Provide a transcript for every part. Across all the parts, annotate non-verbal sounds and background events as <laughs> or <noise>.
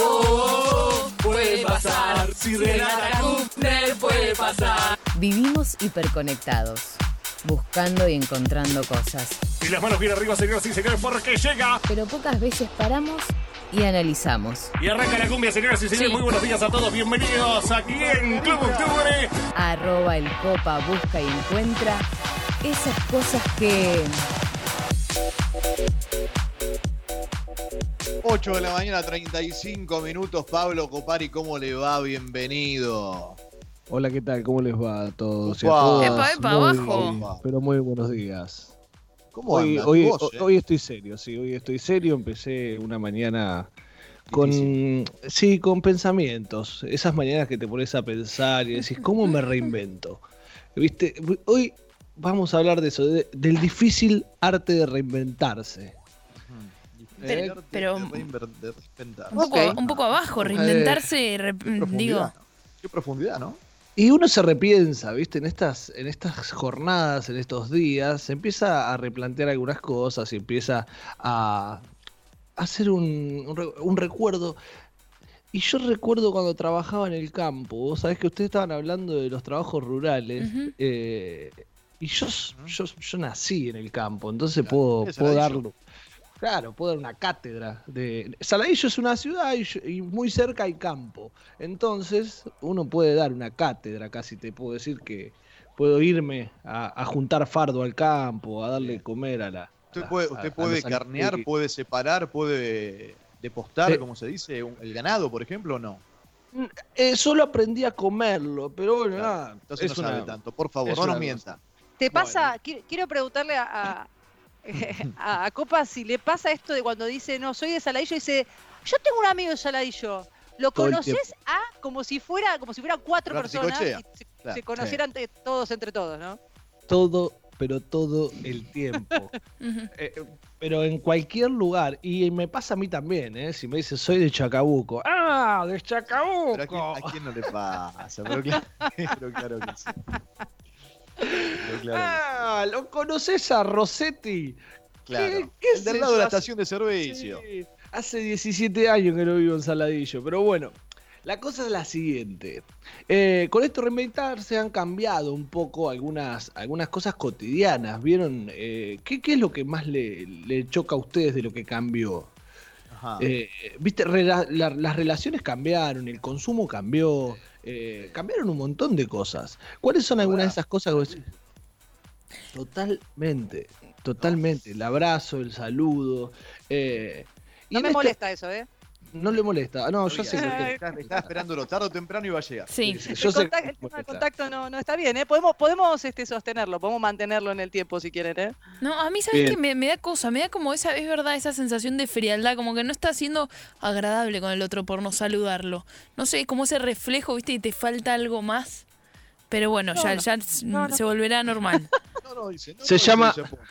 Oh, puede pasar. Si Renata Kufner puede pasar. Vivimos hiperconectados, buscando y encontrando cosas. Y las manos bien arriba, señoras y señores, porque llega. Pero pocas veces paramos y analizamos. Y arranca la cumbia, señoras y señores. Sí. Muy buenos días a todos. Bienvenidos aquí en Club Octubre. Arroba el copa busca y encuentra esas cosas que... 8 de la mañana, 35 minutos. Pablo Copari, ¿cómo le va? Bienvenido. Hola, ¿qué tal? ¿Cómo les va a todos? a todas? Epa, epa, Muy- abajo. Pero muy buenos días. ¿Cómo Hoy, eh? hoy estoy serio, sí, hoy estoy serio. Empecé una mañana con, Difícil. sí, con pensamientos. Esas mañanas que te pones a pensar y decís, ¿cómo me reinvento? <laughs> ¿Viste? Hoy vamos a hablar de eso, de- del difícil arte de reinventarse. Pero- Eh, pero- de. Un poco, Ok. un poco abajo, reinventarse, re- Qué profundidad, digo. ¿no? Qué profundidad, ¿no? Y uno se repiensa, ¿viste? En estas, en estas jornadas, en estos días, se empieza a replantear algunas cosas y empieza a hacer un, un re- un recuerdo. Y yo recuerdo cuando trabajaba en el campo, vos sabés que ustedes estaban hablando de los trabajos rurales, eh, y yo, yo, yo nací en el campo, entonces Claro, puedo, puedo darlo. Claro, puedo dar una cátedra. de Saladillo es una ciudad y, muy cerca hay campo. Entonces, uno puede dar una cátedra, casi te puedo decir que puedo irme a, a juntar fardo al campo, a darle comer a la. Usted a- puede, a- usted a puede los carnear, animales. puede separar, puede depostar, Sí. como se dice, un- el ganado, por ejemplo, o no. Eh, solo aprendí a comerlo, pero bueno, Claro, nada, Entonces es no sabe una- tanto. Por favor, es no nos mienta. ¿Te pasa? qui- Quiero preguntarle a, <laughs> a, a Copa si le pasa esto de cuando dice, no, soy de Saladillo, y dice, yo tengo un amigo de Saladillo. ¿Lo conoces a como si fuera como si fueran cuatro personas y se, Claro, se conocieran todos entre todos, ¿no? todo, pero todo el tiempo. <laughs> Eh, eh, pero en cualquier lugar, y me pasa a mí también, ¿eh? si me dice soy de Chacabuco, ¡ah! ¡De Chacabuco! Pero a quién, a quién no le pasa, pero claro, <laughs> pero claro que sí. Pero claro que sí. ¡Ah! ¿Lo conoces a Rossetti? Claro. qué El del lado de la estación de servicio. Sí, hace 17 años que no vivo en Saladillo, pero bueno, la cosa es la siguiente. Eh, con esto reinventarse han cambiado un poco algunas, algunas cosas cotidianas. ¿Vieron? Eh, ¿qué, qué es lo que más le, le choca a ustedes de lo que cambió? Ajá. Eh, Viste, la- las relaciones cambiaron, el consumo cambió, cambiaron un montón de cosas. ¿Cuáles son algunas de esas cosas que vos decís? Totalmente, totalmente. El abrazo, el saludo. eh, y No en me esto- molesta eso, ¿eh? No le molesta. No, yo sé que estaba, estaba esperándolo tarde o temprano iba a llegar. Sí. yo el, sé que contac- te el tema del contacto no, no está bien, ¿eh? Podemos, podemos este, sostenerlo, podemos mantenerlo en el tiempo si quieren, ¿eh? No, a mí, ¿sabes qué? Me, me da cosa, me da como esa, es verdad, esa sensación de frialdad, como que no está siendo agradable con el otro por no saludarlo. No sé, como ese reflejo, ¿viste? Y te falta algo más. Pero bueno, No, ya, no. ya No, no. se volverá normal. <laughs> No, no, dice, no, Se llama- dice, pues,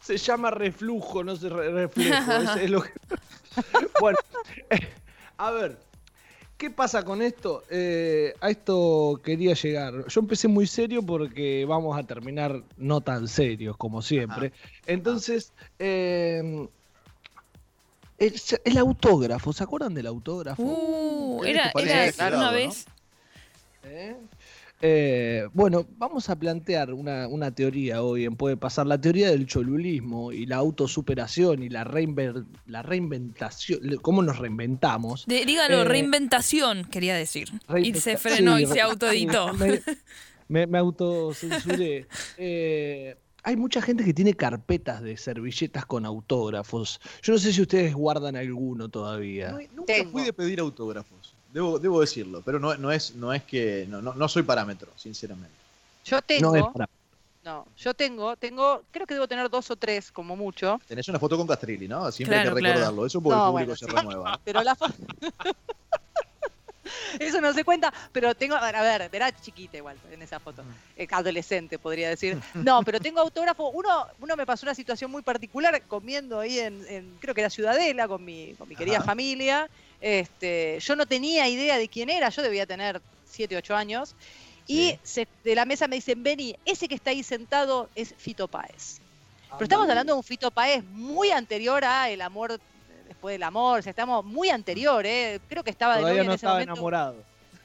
Se llama reflujo, no se re- reflejo. <laughs> es- es lo que- <laughs> bueno, eh, a ver, ¿qué pasa con esto? Eh, a esto quería llegar. Yo empecé muy serio porque vamos a terminar no tan serios como siempre. Entonces, eh, el, el autógrafo, ¿se acuerdan del autógrafo? Uh, ¿Qué era, era descarado, una no? vez. ¿Eh? Eh, bueno, vamos a plantear una, una teoría hoy en Puede Pasar, la teoría del cholulismo y la autosuperación y la, reinver- la reinventación, cómo nos reinventamos. De- dígalo, Eh, reinventación, quería decir. Y se frenó sí, y se autoeditó. <laughs> Me, me, me autocensuré. <laughs> Eh, hay mucha gente que tiene carpetas de servilletas con autógrafos. Yo no sé si ustedes guardan alguno todavía. no- nunca Tengo. fui de pedir autógrafos. Debo, debo decirlo, pero no, no es, no es que. No, no, no soy parámetro, sinceramente. Yo tengo, No es no, para- yo tengo, tengo, creo que debo tener dos o tres, como mucho, Tenés una foto con Castrilli, ¿no? Siempre hay que claro. recordarlo. Eso porque No, el público bueno, se sí. renueva. <laughs> pero la foto... <laughs> Eso no se cuenta, pero tengo, a ver, era chiquita igual en esa foto, eh, adolescente podría decir. No, pero tengo autógrafo. Uno, uno me pasó una situación muy particular comiendo ahí en, en- creo que era Ciudadela con mi, con mi querida Ajá. familia. Este, yo no tenía idea de quién era, yo debía tener 7, 8 años. Y Sí. se- de la mesa me dicen, Beni, ese que está ahí sentado es Fito Páez. Pero estamos hablando de un Fito Páez muy anterior a El amor después del amor, o sea, estamos muy anterior, ¿eh? Creo que estaba de Todavía en no ese estaba momento. enamorado.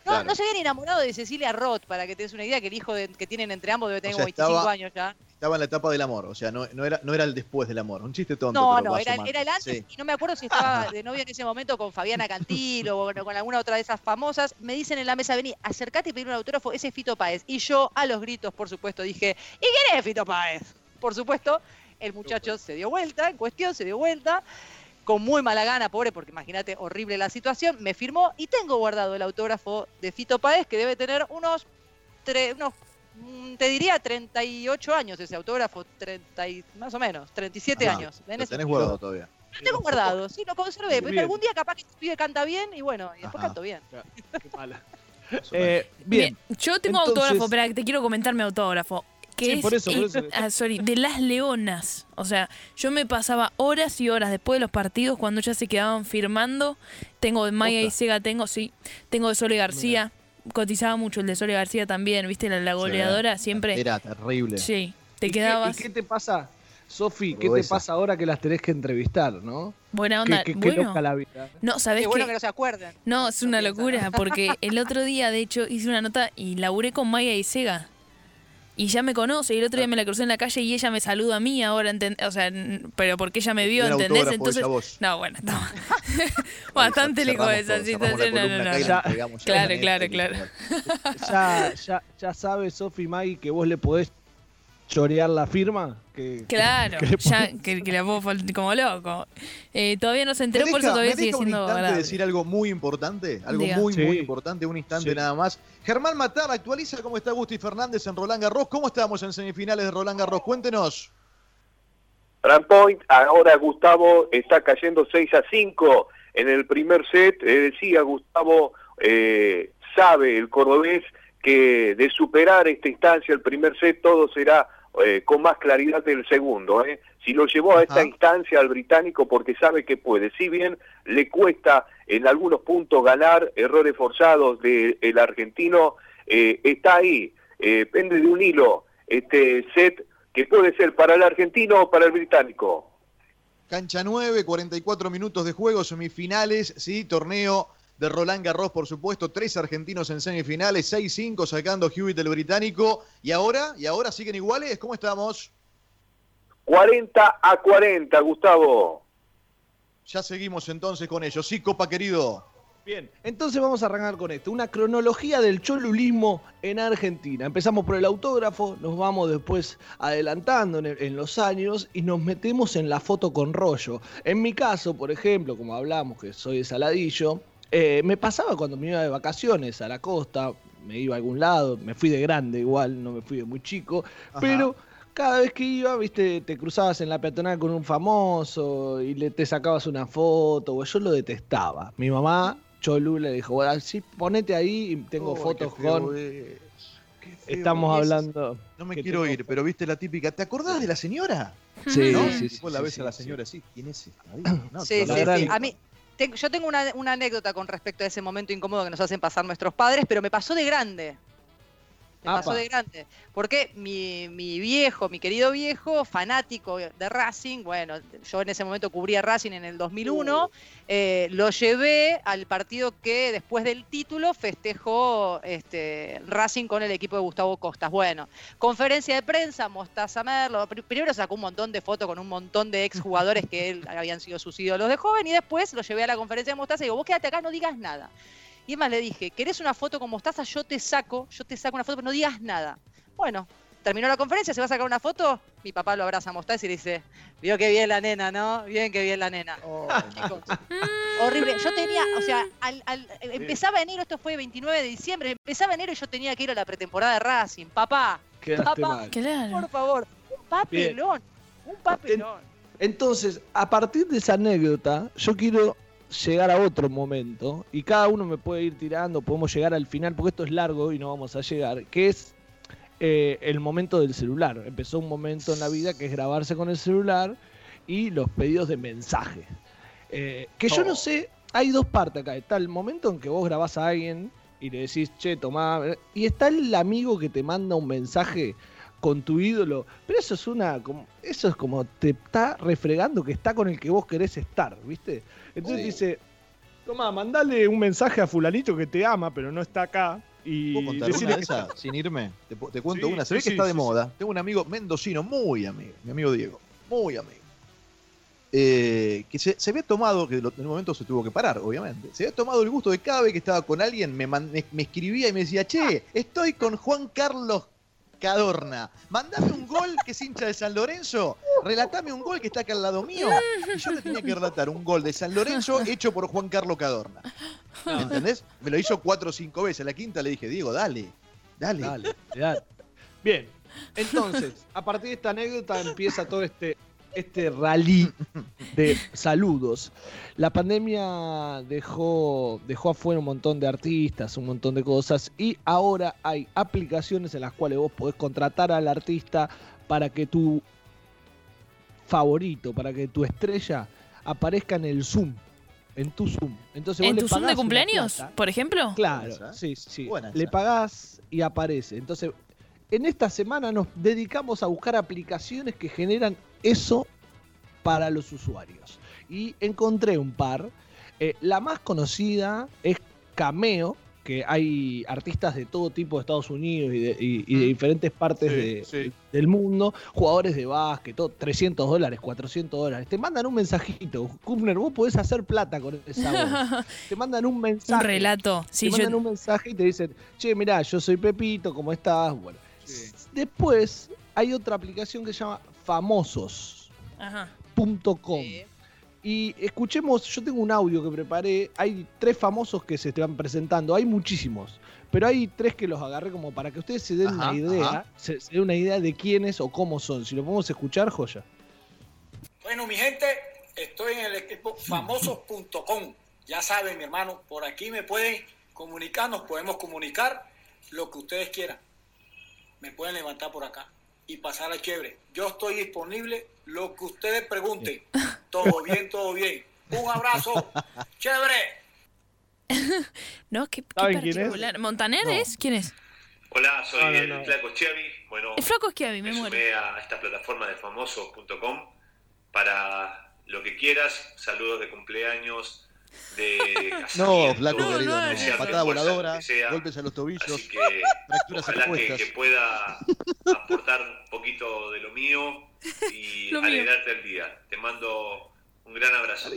No, Claro. no se había ni enamorado de Cecilia Roth, para que te des una idea, que el hijo de- que tienen entre ambos debe tener O sea, como 25 estaba- años ya. Estaba en la etapa del amor, o sea, no, no era, no era el después del amor. Un chiste tonto. No, no, era, era el antes Sí. y no me acuerdo si estaba <laughs> de novio en ese momento con Fabiana Cantilo o con, alguna otra de esas famosas. Me dicen en la mesa, vení, acercate y pedir un autógrafo, ese es Fito Páez. Y yo, a los gritos, por supuesto, dije, ¿y quién es Fito Páez? Por supuesto, el muchacho se dio vuelta, en cuestión, se dio vuelta, con muy mala gana, pobre, porque imagínate, horrible la situación, me firmó y tengo guardado el autógrafo de Fito Páez, que debe tener unos, tre- unos te diría 38 años ese autógrafo, 30 y- más o menos, 37 Ajá. años. En Lo ese tenés guardado todavía. lo tengo guardado, sí, lo conservé, porque Bien. algún día capaz que este pibe canta bien y bueno, y después Ajá. canto bien. Qué mala. <laughs> Eh, bien. Yo tengo Entonces- autógrafo, espera, que te quiero comentar mi autógrafo. Que Sí, es, por eso, por eso. ah, sorry, de las leonas. O sea, yo me pasaba horas y horas después de los partidos cuando ya se quedaban firmando. Tengo de Maya y Posta. Sega, tengo, sí. Tengo de Sole García. Cotizaba mucho el de Sole García también, ¿viste? La, la goleadora siempre. Era terrible. Sí, te ¿Y qué- quedabas. ¿Y qué te pasa, Sofi? ¿Qué te pasa ahora que las tenés que entrevistar, no? Buena onda. Qué, qué- qué bueno, loca la vida. no, ¿sabés Qué bueno que no se acuerden. No, es una locura, porque <laughs> el otro día, de hecho, hice una nota y laburé con Maya y Sega. Y ya me conoce, y el otro día me la crucé en la calle y ella me saluda a mí ahora, o sea, pero porque ella me vio, ¿entendés? Entonces, no, bueno, <laughs> <laughs> bastante lejos de esa situación. No, no, no, ya Claro, claro, claro. Ya, ya, ya sabes, Sofi Maggie, que vos le podés chorear la firma. Que, Claro, <laughs> que le ya que, que la puedo como loco. Eh, todavía no se enteró, ¿Me por eso todavía sigue siendo agradable. decir algo muy importante? Algo Diga. muy, Sí. muy importante, un instante Sí. nada más. Germán Matar actualiza cómo está Gusti Fernández en Roland Garros. ¿Cómo estamos en semifinales de Roland Garros? Cuéntenos. Brand Point, ahora Gustavo está cayendo 6 a 5 en el primer set. Eh, decía Gustavo, eh, sabe el cordobés que de superar esta instancia, el primer set, todo será eh, con más claridad del segundo. ¿eh? Si lo llevó a esta instancia al británico porque sabe que puede, si bien le cuesta en algunos puntos ganar errores forzados del argentino, eh, está ahí, eh, pende de un hilo este set que puede ser para el argentino o para el británico. Cancha 9, 44 minutos de juego, semifinales, sí, torneo de Roland Garros, por supuesto, tres argentinos en semifinales, 6-5 sacando Hewitt del británico. ¿Y ahora? ¿Y ahora siguen iguales? ¿Cómo estamos? 40 a 40, Gustavo. Ya seguimos entonces con ellos. Sí, Copa querido. Bien, entonces vamos a arrancar con esto. Una cronología del cholulismo en Argentina. Empezamos por el autógrafo, nos vamos después adelantando en, el- en los años y nos metemos en la foto con rollo. En mi caso, por ejemplo, como hablamos que soy de Saladillo, eh, me pasaba cuando me iba de vacaciones a la costa, me iba a algún lado, me fui de grande igual, no me fui de muy chico, Ajá. pero cada vez que iba, viste, te cruzabas en la peatonal con un famoso y le te sacabas una foto, o yo lo detestaba. Mi mamá, Cholu, le dijo, bueno, sí, ponete ahí y tengo fotos con. es. Estamos es. hablando. No me quiero ir, pero viste la típica. ¿Te acordás de la señora? Sí, ¿No? sí, Y sí. vos la ves sí, a la sí. señora así. ¿Quién es esta? <clears throat> No, Sí, sí, sí. A mí, yo tengo una anécdota con respecto a ese momento incómodo que nos hacen pasar nuestros padres, pero me pasó de grande. Me pasó de grande. Porque mi, mi viejo, mi querido viejo, fanático de Racing, bueno, yo en ese momento cubría Racing en el 2001, eh, lo llevé al partido que después del título festejó este, Racing con el equipo de Gustavo Costas. Bueno, conferencia de prensa, Mostaza Merlo. Pri- Primero sacó un montón de fotos con un montón de exjugadores <laughs> que él habían sido sus ídolos de joven y después lo llevé a la conferencia de Mostaza y digo, vos quédate acá, no digas nada. Y además le dije, ¿querés una foto con Mostaza? Yo te saco, yo te saco una foto, pero no digas nada. Bueno, terminó la conferencia, se va a sacar una foto, mi papá lo abraza a Mostaza y le dice, vio qué bien la nena, ¿no? Bien que bien la nena. <laughs> Chicos, horrible. Yo tenía, o sea, al- al- empezaba enero, esto fue 29 de diciembre, empezaba enero y yo tenía que ir a la pretemporada de Racing. Papá, Quedaste Papá. mal. Por favor, un papelón, un papelón. Entonces, a partir de esa anécdota, yo quiero llegar a otro momento y cada uno me puede ir tirando, podemos llegar al final, porque esto es largo y no vamos a llegar, que es eh, el momento del celular. Empezó un momento en la vida que es grabarse con el celular y los pedidos de mensaje. Eh, que yo no sé, hay dos partes acá. Está el momento en que vos grabás a alguien y le decís, che, tomá. Y está el amigo que te manda un mensaje con tu ídolo, pero eso es una, como, eso es como te está refregando que está con el que vos querés estar, ¿viste? Entonces dice, toma, mandale un mensaje a fulanito que te ama, pero no está acá, y ¿Puedo una que <laughs> sin irme? Te, cuento Sí, una. Se ve sí, que está de moda. Tengo un amigo mendocino, muy amigo, mi amigo Diego, muy amigo. Eh, que se, se había tomado, que en un momento se tuvo que parar, obviamente. Se había tomado el gusto de cada vez que estaba con alguien, me, me, me escribía y me decía, che, estoy con Juan Carlos Cadorna. Mandame un gol que es hincha de San Lorenzo. Relatame un gol que está acá al lado mío. Y yo le tenía que relatar un gol de San Lorenzo hecho por Juan Carlos Cadorna. ¿Me entendés? Me lo hizo cuatro o cinco veces. A la quinta le dije, Diego, dale, dale. Dale, dale. Bien, entonces, a partir de esta anécdota empieza todo este, este rally de saludos. La pandemia dejó, dejó afuera un montón de artistas, un montón de cosas, y ahora hay aplicaciones en las cuales vos podés contratar al artista para que tu favorito, para que tu estrella aparezca en el Zoom, en tu Zoom. Entonces vos ¿En le tu Zoom de cumpleaños, por ejemplo? Claro, esa. sí, sí. Buena Le pagás y aparece. Entonces, en esta semana nos dedicamos a buscar aplicaciones que generan eso para los usuarios. Y encontré un par. Eh, la más conocida es Cameo, que hay artistas de todo tipo de Estados Unidos y de, y- y de diferentes partes Sí, de- sí. del mundo, jugadores de básquet, todo, 300 dólares, 400 dólares. Te mandan un mensajito. Kupner, vos podés hacer plata con esa voz. <laughs> Te mandan un mensaje Un relato. Sí, te yo, mandan un mensaje y te dicen, che, mirá, yo soy Pepito, ¿cómo estás? Bueno. Después hay otra aplicación que se llama famosos.com. Sí. Y escuchemos, yo tengo un audio que preparé, hay tres famosos que se están presentando, hay muchísimos, pero hay tres que los agarré como para que ustedes se den Ajá, una idea, se, se den una idea de quiénes o cómo son. Si lo podemos escuchar, joya. Bueno, mi gente, estoy en el equipo famosos.com. Ya saben, mi hermano, por aquí me pueden comunicar, nos podemos comunicar lo que ustedes quieran. Me pueden levantar por acá y pasar a chévere. Yo estoy disponible, lo que ustedes pregunten. <laughs> Todo bien, todo bien. Un abrazo, <laughs> chévere. <laughs> No, qué, qué ¿Saben quién es? ¿Montaner No. es? ¿Quién es? Hola, soy no, el no. Flaco Chiavi. Bueno, El flaco Schiavi, me me muero. sumé a esta plataforma de famosos.com para lo que quieras, saludos de cumpleaños, de <laughs> No, flaco No, querido, no, no. Patada voladora, sea. golpes a los tobillos, Así que fracturas ojalá que, expuestas. que pueda aportar un poquito de lo mío y <laughs> Lo mío. alegrarte el día. Te mando un gran abrazo.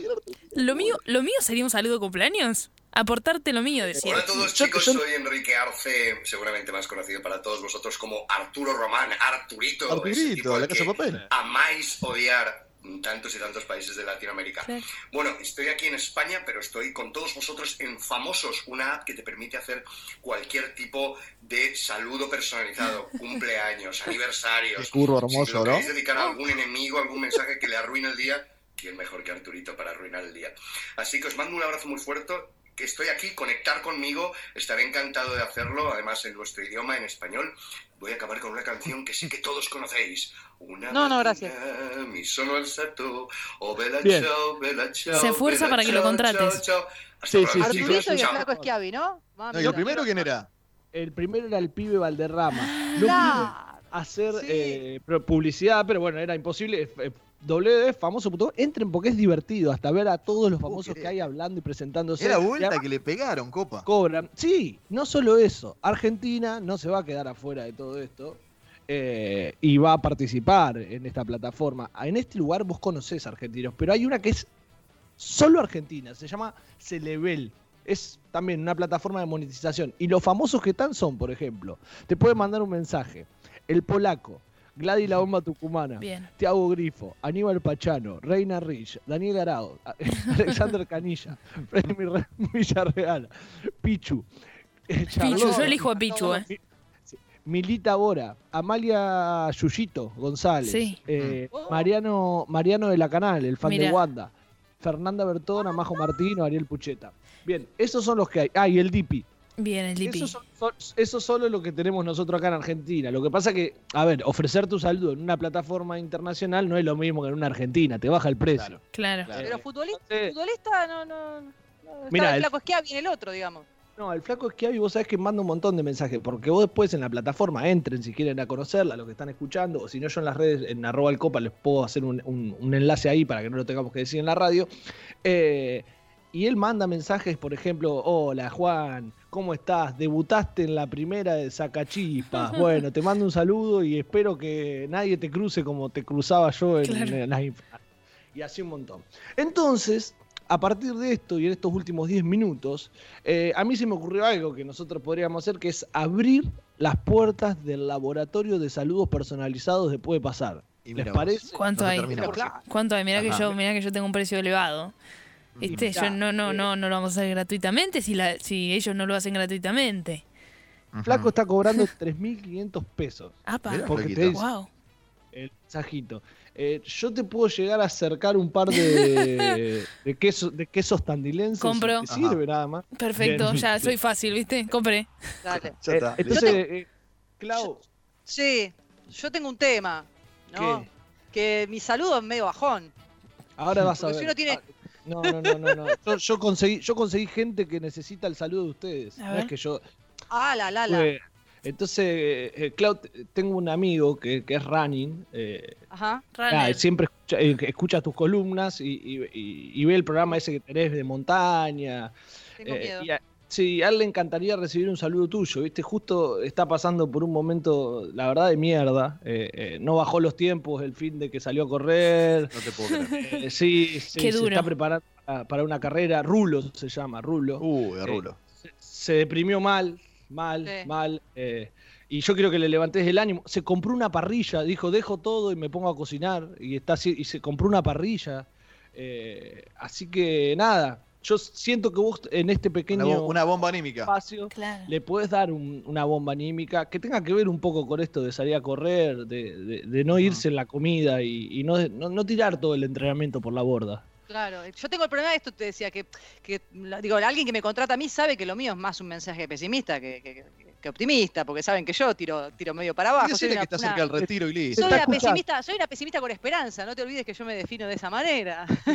Lo mío, lo mío sería un saludo de cumpleaños. Aportarte lo mío, decía. Hola a todos chicos, yo- soy Enrique Arce, seguramente más conocido para todos vosotros como Arturo Román, Arturito, ese Arturito, la casa que papel. amáis odiar tantos y tantos países de Latinoamérica. Claro. Bueno, estoy aquí en España, pero estoy con todos vosotros en Famosos, una app que te permite hacer cualquier tipo de saludo personalizado, <laughs> cumpleaños, aniversarios. Qué curro si hermoso, lo dedicar a algún enemigo, algún mensaje que le arruine el día, ¿quién mejor que Arturito para arruinar el día? Así que os mando un abrazo muy fuerte, que estoy aquí, conectar conmigo, estaré encantado de hacerlo, además en nuestro idioma, en español. Voy a acabar con una canción que sé que todos conocéis. Una No, no, gracias. Mi sono alzato, oh bella Bien. ciao, bella ciao, Se esfuerza para que lo contrates. Hasta Sí, sí, sí. Arturito y el Chao. flaco Schiavi, ¿no? No, ¿Y el primero quién era? El primero era el pibe Valderrama. No Claro. pude hacer Sí. eh, publicidad, pero bueno, era imposible. Eh, W famoso.com, entren porque es divertido hasta ver a todos los famosos qué- que hay hablando y presentándose. Era vuelta además que le pegaron, copa. cobran. Sí, no solo eso. Argentina no se va a quedar afuera de todo esto. eh, y va a participar en esta plataforma. En este lugar vos conocés argentinos, pero hay una que es solo argentina, se llama Celevel. Es también una plataforma de monetización. Y los famosos que están son, por ejemplo, te pueden mandar un mensaje. El polaco, Gladys la bomba tucumana, Bien. Tiago Grifo, Aníbal Pachano, Reina Rich, Daniel Arao, <laughs> Alexander Canilla, Freddy Re- Villarreal, Pichu, eh, Pichu, yo elijo a Pichu, eh. Milita Bora, Amalia Yuyito González, Sí. eh, Mm. Mariano, Mariano de la Canal, el fan Mirá. de Wanda, Fernanda Bertona, Majo Martino, Ariel Pucheta. Bien, esos son los que hay. Ah, y el Dipi. Bien, el Lipi. Eso, son- son- eso solo es lo que tenemos nosotros acá en Argentina. Lo que pasa que, a ver, ofrecer tu saludo en una plataforma internacional no es lo mismo que en una Argentina, te baja el precio. Claro. Claro. Claro. Pero futbolista, Sí. futbolista no, no, no. Estaba el el- flaco Schiavi en el otro, digamos. No, el flaco Schiavi, vos sabés que manda un montón de mensajes, porque vos después en la plataforma entren si quieren a conocerla, los que están escuchando, o si no yo en las redes, en arroba el copa, les puedo hacer un, un- un enlace ahí para que no lo tengamos que decir en la radio. Eh, y él manda mensajes, por ejemplo, hola Juan, ¿cómo estás? Debutaste en la primera de Sacachispas. <laughs> Bueno, te mando un saludo y espero que nadie te cruce como te cruzaba yo en, Claro. en las. Y así un montón. Entonces, a partir de esto y en estos últimos 10 minutos, eh, a mí se me ocurrió algo que nosotros podríamos hacer, que es abrir las puertas del laboratorio de saludos personalizados de Puede Pasar. Y ¿Les parece? ¿Cuánto hay? ¿Cuánto hay? Mirá que yo, mirá que yo tengo un precio elevado. Este, yo no, no, no, no lo vamos a hacer gratuitamente si, la, si ellos no lo hacen gratuitamente. Flaco está cobrando 3.500 pesos. Apa, Porque te dice wow. el mensajito. Eh, yo te puedo llegar a acercar un par de, de, quesos, de quesos tandilenses. Compro. si te sirve nada más. Perfecto, Bien. ya soy fácil, ¿viste? Compré. Dale. Ya Eh, está. entonces, eh, Clau, Sí, yo tengo un tema, ¿no? ¿qué? Que mi saludo es medio bajón. Ahora vas a ver. si uno tiene- Ah, No, no, no, no. no. Yo, yo conseguí, yo conseguí gente que necesita el saludo de ustedes. A No es que yo. Ah, la, la, la. Entonces, eh, Clau, t- tengo un amigo que, que es running. eh, Ajá. nada, Runner. siempre escucha, eh, escucha tus columnas y, y- y- y ve el programa ese que tenés de montaña. Tengo Eh, miedo. y sí, a él le encantaría recibir un saludo tuyo, ¿viste? Justo está pasando por un momento, la verdad, de mierda. Eh, eh, no bajó los tiempos el fin de que salió a correr. No te puedo creer. Eh, sí, sí, Qué se está preparando para, una carrera. Rulo se llama, Rulo. Uh, de rulo. se, se deprimió mal, mal, Sí. mal. eh, y yo quiero que le levantes el ánimo. Se compró una parrilla, dijo, dejo todo y me pongo a cocinar. Y, está, así- y se compró una parrilla. eh, así que nada, yo siento que vos en este pequeño bo- una bomba anímica. espacio Claro. le puedes dar un- una bomba anímica que tenga que ver un poco con esto de salir a correr, de, de- de no irse en la comida y, y no, no, no tirar todo el entrenamiento por la borda. Claro, yo tengo el problema de esto, te decía, que, que digo, alguien que me contrata a mí sabe que lo mío es más un mensaje pesimista que, que- que optimista, porque saben que yo tiro, tiro medio para abajo. soy una- que está una- cerca del retiro y listo. soy una pesimista, soy una pesimista con esperanza, no te olvides que yo me defino de esa manera. Te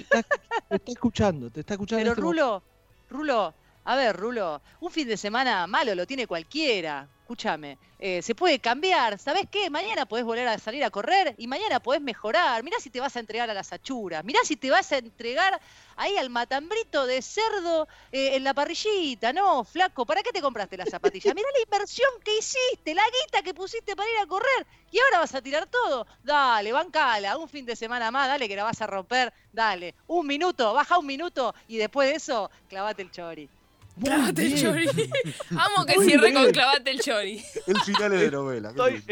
está escuchando, te está escuchando. Pero este momento. Rulo, Rulo, a ver, Rulo, un fin de semana malo lo tiene cualquiera. Escúchame, eh, se puede cambiar. ¿Sabés qué? Mañana podés volver a salir a correr y mañana podés mejorar. Mirá si te vas a entregar a las achuras. Mirá si te vas a entregar ahí al matambrito de cerdo eh, en la parrillita. No, flaco, ¿para qué te compraste las zapatillas? Mirá la inversión que hiciste, la guita que pusiste para ir a correr y ahora vas a tirar todo. Dale, bancala, un fin de semana más, dale que la vas a romper. Dale, un minuto, baja un minuto y después de eso, clavate el chori. Clavate el chori. <laughs> Amo que Muy cierre bien. con clavate el chori. El final es de novela. Estoy,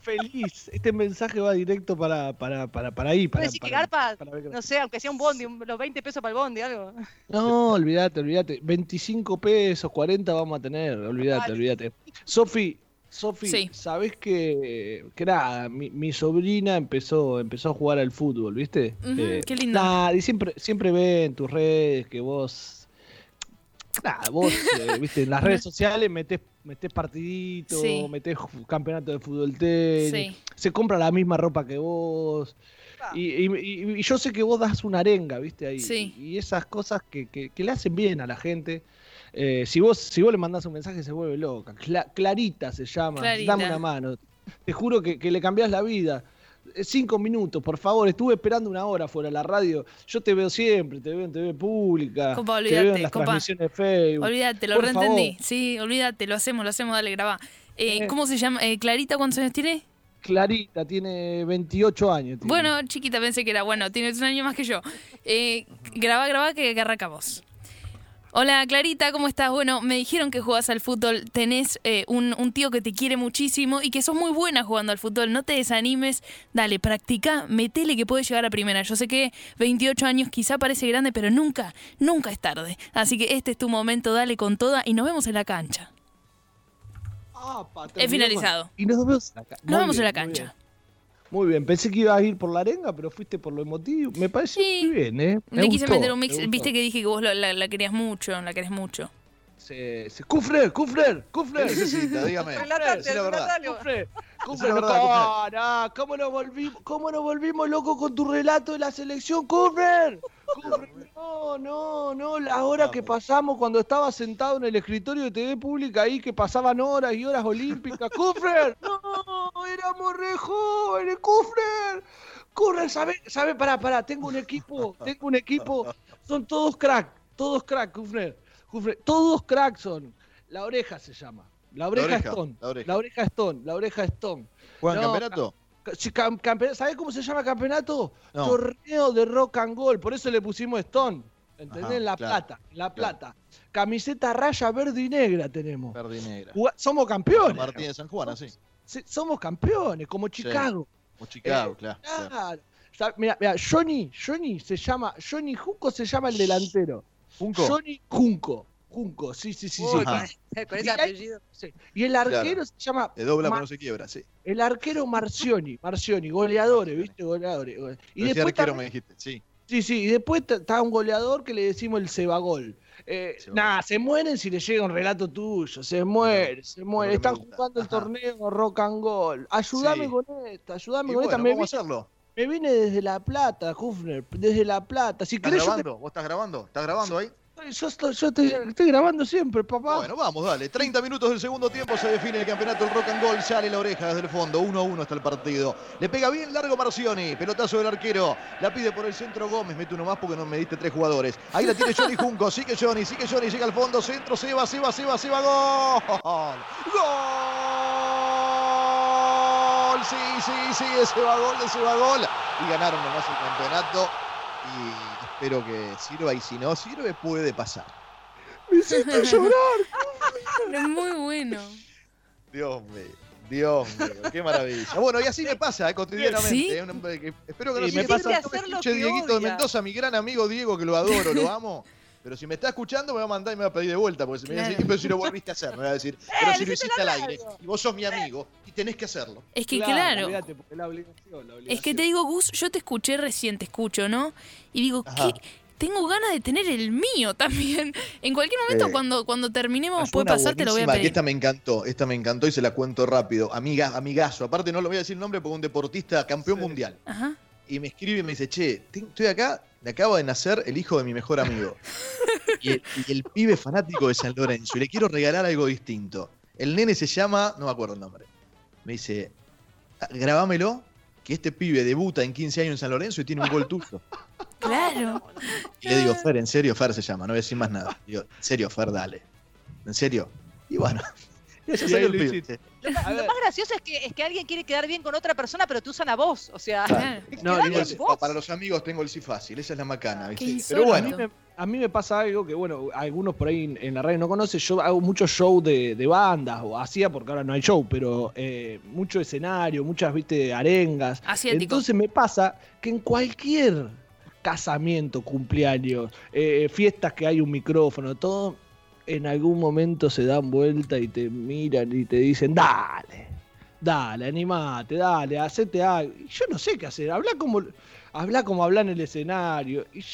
feliz. Este mensaje va directo para, para, para, para ahí. Para, ¿Puedes decir que garpa? para ver- No sé, aunque sea un bondi, un- los 20 pesos para el bondi, algo. No, olvídate, olvídate. 25 pesos, 40 vamos a tener. Olvídate, Dale. olvídate. Sofi, Sofi, Sí. ¿sabés que, que nada? Mi, mi sobrina empezó, empezó a jugar al fútbol, ¿viste? Ujú, qué lindo. Nada, y siempre, siempre ve en tus redes que vos. Nada, vos, eh, viste, en las redes sociales metés, metés partiditos, Sí. metés campeonato de fútbol tenis, Sí. se compra la misma ropa que vos. Ah. Y, y- y- y yo sé que vos das una arenga, ¿viste? Ahí. Sí. Y esas cosas que, que- que le hacen bien a la gente. Eh, si, vos, si vos le mandás un mensaje, se vuelve loca. Cla- Clarita se llama. Clarita. Dame una mano. Te juro que, que le cambiás la vida. Eh, Cinco minutos, por favor. Estuve esperando una hora fuera de la radio. Yo te veo siempre, te veo en TV pública. Compa, te veo en olvídate, las compa. transmisiones de Facebook. Olvídate, lo Por reentendí. favor. Sí, olvídate, lo hacemos, lo hacemos, dale, grabá. Eh, Eh. ¿Cómo se llama? Eh, ¿Clarita cuántos años tiene? Clarita tiene 28 años. tiene. Bueno, chiquita, pensé que era. Bueno, tienes un año más que yo. Eh, grabá, grabá, que, que arrancamos. Hola, Clarita, ¿cómo estás? Bueno, me dijeron que jugás al fútbol. Tenés eh, un, un tío que te quiere muchísimo y que sos muy buena jugando al fútbol. No te desanimes. Dale, practica, metele que puedes llegar a primera. Yo sé que 28 años quizá parece grande, pero nunca, nunca es tarde. Así que este es tu momento, dale con toda y nos vemos en la cancha. Apa, He finalizado. Y nos vemos en la, ca- Nos vemos en la cancha. Muy bien, pensé que ibas a ir por la arenga, pero fuiste por lo emotivo. Me pareció Sí. muy bien, ¿eh? Me Le quise gustó, meter un me mix. gustó. Viste que dije que vos lo- la, la querías mucho, la querés mucho. se, se- Kufner, Kufner. ¿Qué necesita? Dígame. <laughs> Relatate, la verdad. Kufner, <laughs> la no, ¿cómo nos volvimos, cómo nos volvimos locos con tu relato de la selección? Kufner, no, no, no, la hora que pasamos cuando estaba sentado en el escritorio de TV Pública ahí, que pasaban horas y horas olímpicas. ¡Kufner! No, éramos re jóvenes, Kufner. ¿sabe, sabe, pará, pará, tengo un equipo, tengo un equipo, son todos crack, todos crack, Kufner. Kufner, todos crack son. La oreja se llama. La oreja, oreja, Stone. la oreja. La oreja Stone. La oreja Stone. ¿Juegan No, campeonato? Cam- ¿Sabés cómo se llama campeonato? No. Torneo de rock and roll. Por eso le pusimos Stone. ¿Entendés? Ajá, la claro, plata. La plata. Camiseta raya verde y negra tenemos. Verde y negra. Somos campeones. Martín de San Juan, así. Sí, somos campeones, como Chicago. O Chicago, Eh, claro. claro. Claro. Sa- Mira, mira, Johnny, Johnny se llama, Johnny Junco se llama el delantero. ¿Junco? Johnny Junco. Junco, sí, sí, sí. Uy, sí. con, ese- Y hay- apellido. sí. Y el arquero Claro. se llama dobla pero no se quiebra, sí. el arquero Marcioni, Marcioni, goleadores, ¿viste? Goleadores. Y después arquero también- me dijiste, sí. Sí, sí, y después está un goleador que le decimos el cebagol. Eh, Cebagol. nada, se mueren si le llega un relato tuyo, se muere, se muere. porque me Están jugando el torneo rock and roll. Ayúdame Sí. con esta, ayúdame Y con bueno, esta. Me, vamos a vi- hacerlo. me vine desde La Plata, Hufner, desde La Plata. Si ¿Estás yo, grabando? ¿Vos estás grabando? ¿Estás grabando ahí? Yo estoy, yo estoy- grabando siempre, papá. Bueno, vamos, dale. 30 minutos del segundo tiempo se define el campeonato del Rock and Roll. Sale la oreja desde el fondo. 1 a 1 está el partido. Le pega bien largo Marcioni. Pelotazo del arquero. La pide por el centro Gómez. Mete uno más porque no me diste tres jugadores. Ahí la tiene Johnny Junco. Sigue Johnny, sigue Johnny. Llega al fondo. Centro. Se va, se va, se va, se va. Gol. Gol. Sí, sí, sí. Ese va gol, ese va gol. Y ganaron nomás el campeonato. Y espero que sirva. Y si no sirve, puede pasar. Me hiciste <laughs> llorar. Es muy bueno. Dios mío, Dios mío, qué maravilla. Bueno, y así me pasa eh, cotidianamente. ¿Sí? eh, un hombre que- espero que no Sí, se me que Dieguito de. Mendoza, mi gran amigo Diego, que lo adoro, lo <laughs> amo. Pero si me está escuchando, me va a mandar y me va a pedir de vuelta. Porque se me va a decir, pero si lo volviste a hacer, me va a decir, pero Eh, si lo hiciste al aire. Y vos sos mi amigo y tenés que hacerlo. Es que claro. olvídate, porque la obligación, la Es que te digo, Gus, yo te escuché recién, te escucho, ¿no? Y digo, Ajá. ¿qué? Tengo ganas de tener el mío <laughs> también. En cualquier momento, Eh, cuando, cuando terminemos, puede pasar, te lo voy a que pedir. esta me encantó, esta me encantó y se la cuento rápido. Amiga, amigazo. Aparte no lo voy a decir el nombre porque un deportista campeón Sí. mundial. Ajá. y me escribe y me dice, che, estoy acá, me acaba de nacer el hijo de mi mejor amigo. <laughs> y, el, y el pibe fanático de San Lorenzo, y le quiero regalar algo distinto. El nene se llama, no me acuerdo el nombre. Me dice, "Ah, grabámelo, que este pibe debuta en 15 años en San Lorenzo y tiene un gol tuyo. Claro. Y le digo, Fer, en serio, Fer se llama, no voy a decir más nada. Digo, en serio, Fer, dale. ¿En serio? Y bueno, <laughs> el lo pibe. hiciste. Lo, más- A lo ver. más gracioso es que, es que alguien quiere quedar bien con otra persona, pero te usan a vos. O sea, Claro. <laughs> No, vos. Para los amigos tengo el sí fácil, esa es la macana. Pero A bueno, mí, me, a mí me pasa algo que, bueno, algunos por ahí en, en la radio no conocen. Yo hago muchos shows de, de bandas, o hacía porque ahora no hay show, pero eh, mucho escenario, muchas, viste, arengas. Asiático. Entonces me pasa que en cualquier casamiento, cumpleaños, eh, fiestas que hay un micrófono, todo, en algún momento se dan vuelta y te miran y te dicen, dale, dale, animate, dale, hacete algo. Y yo no sé qué hacer, habla como, habla como habla en el escenario. Y,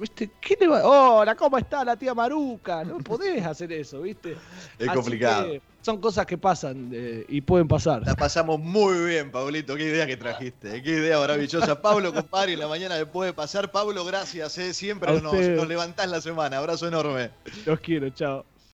¿viste? ¿Qué le va? Hola, ¿cómo está la tía Maruca? No podés hacer eso, ¿viste? es Así complicado. que son cosas que pasan eh, y pueden pasar. La pasamos muy bien, Pablito. Qué idea que trajiste. eh, Qué idea maravillosa. Pablo, compadre, en la mañana le puede pasar. Pablo, gracias. eh, Siempre nos, nos levantás la semana. Abrazo enorme. Los quiero, chao.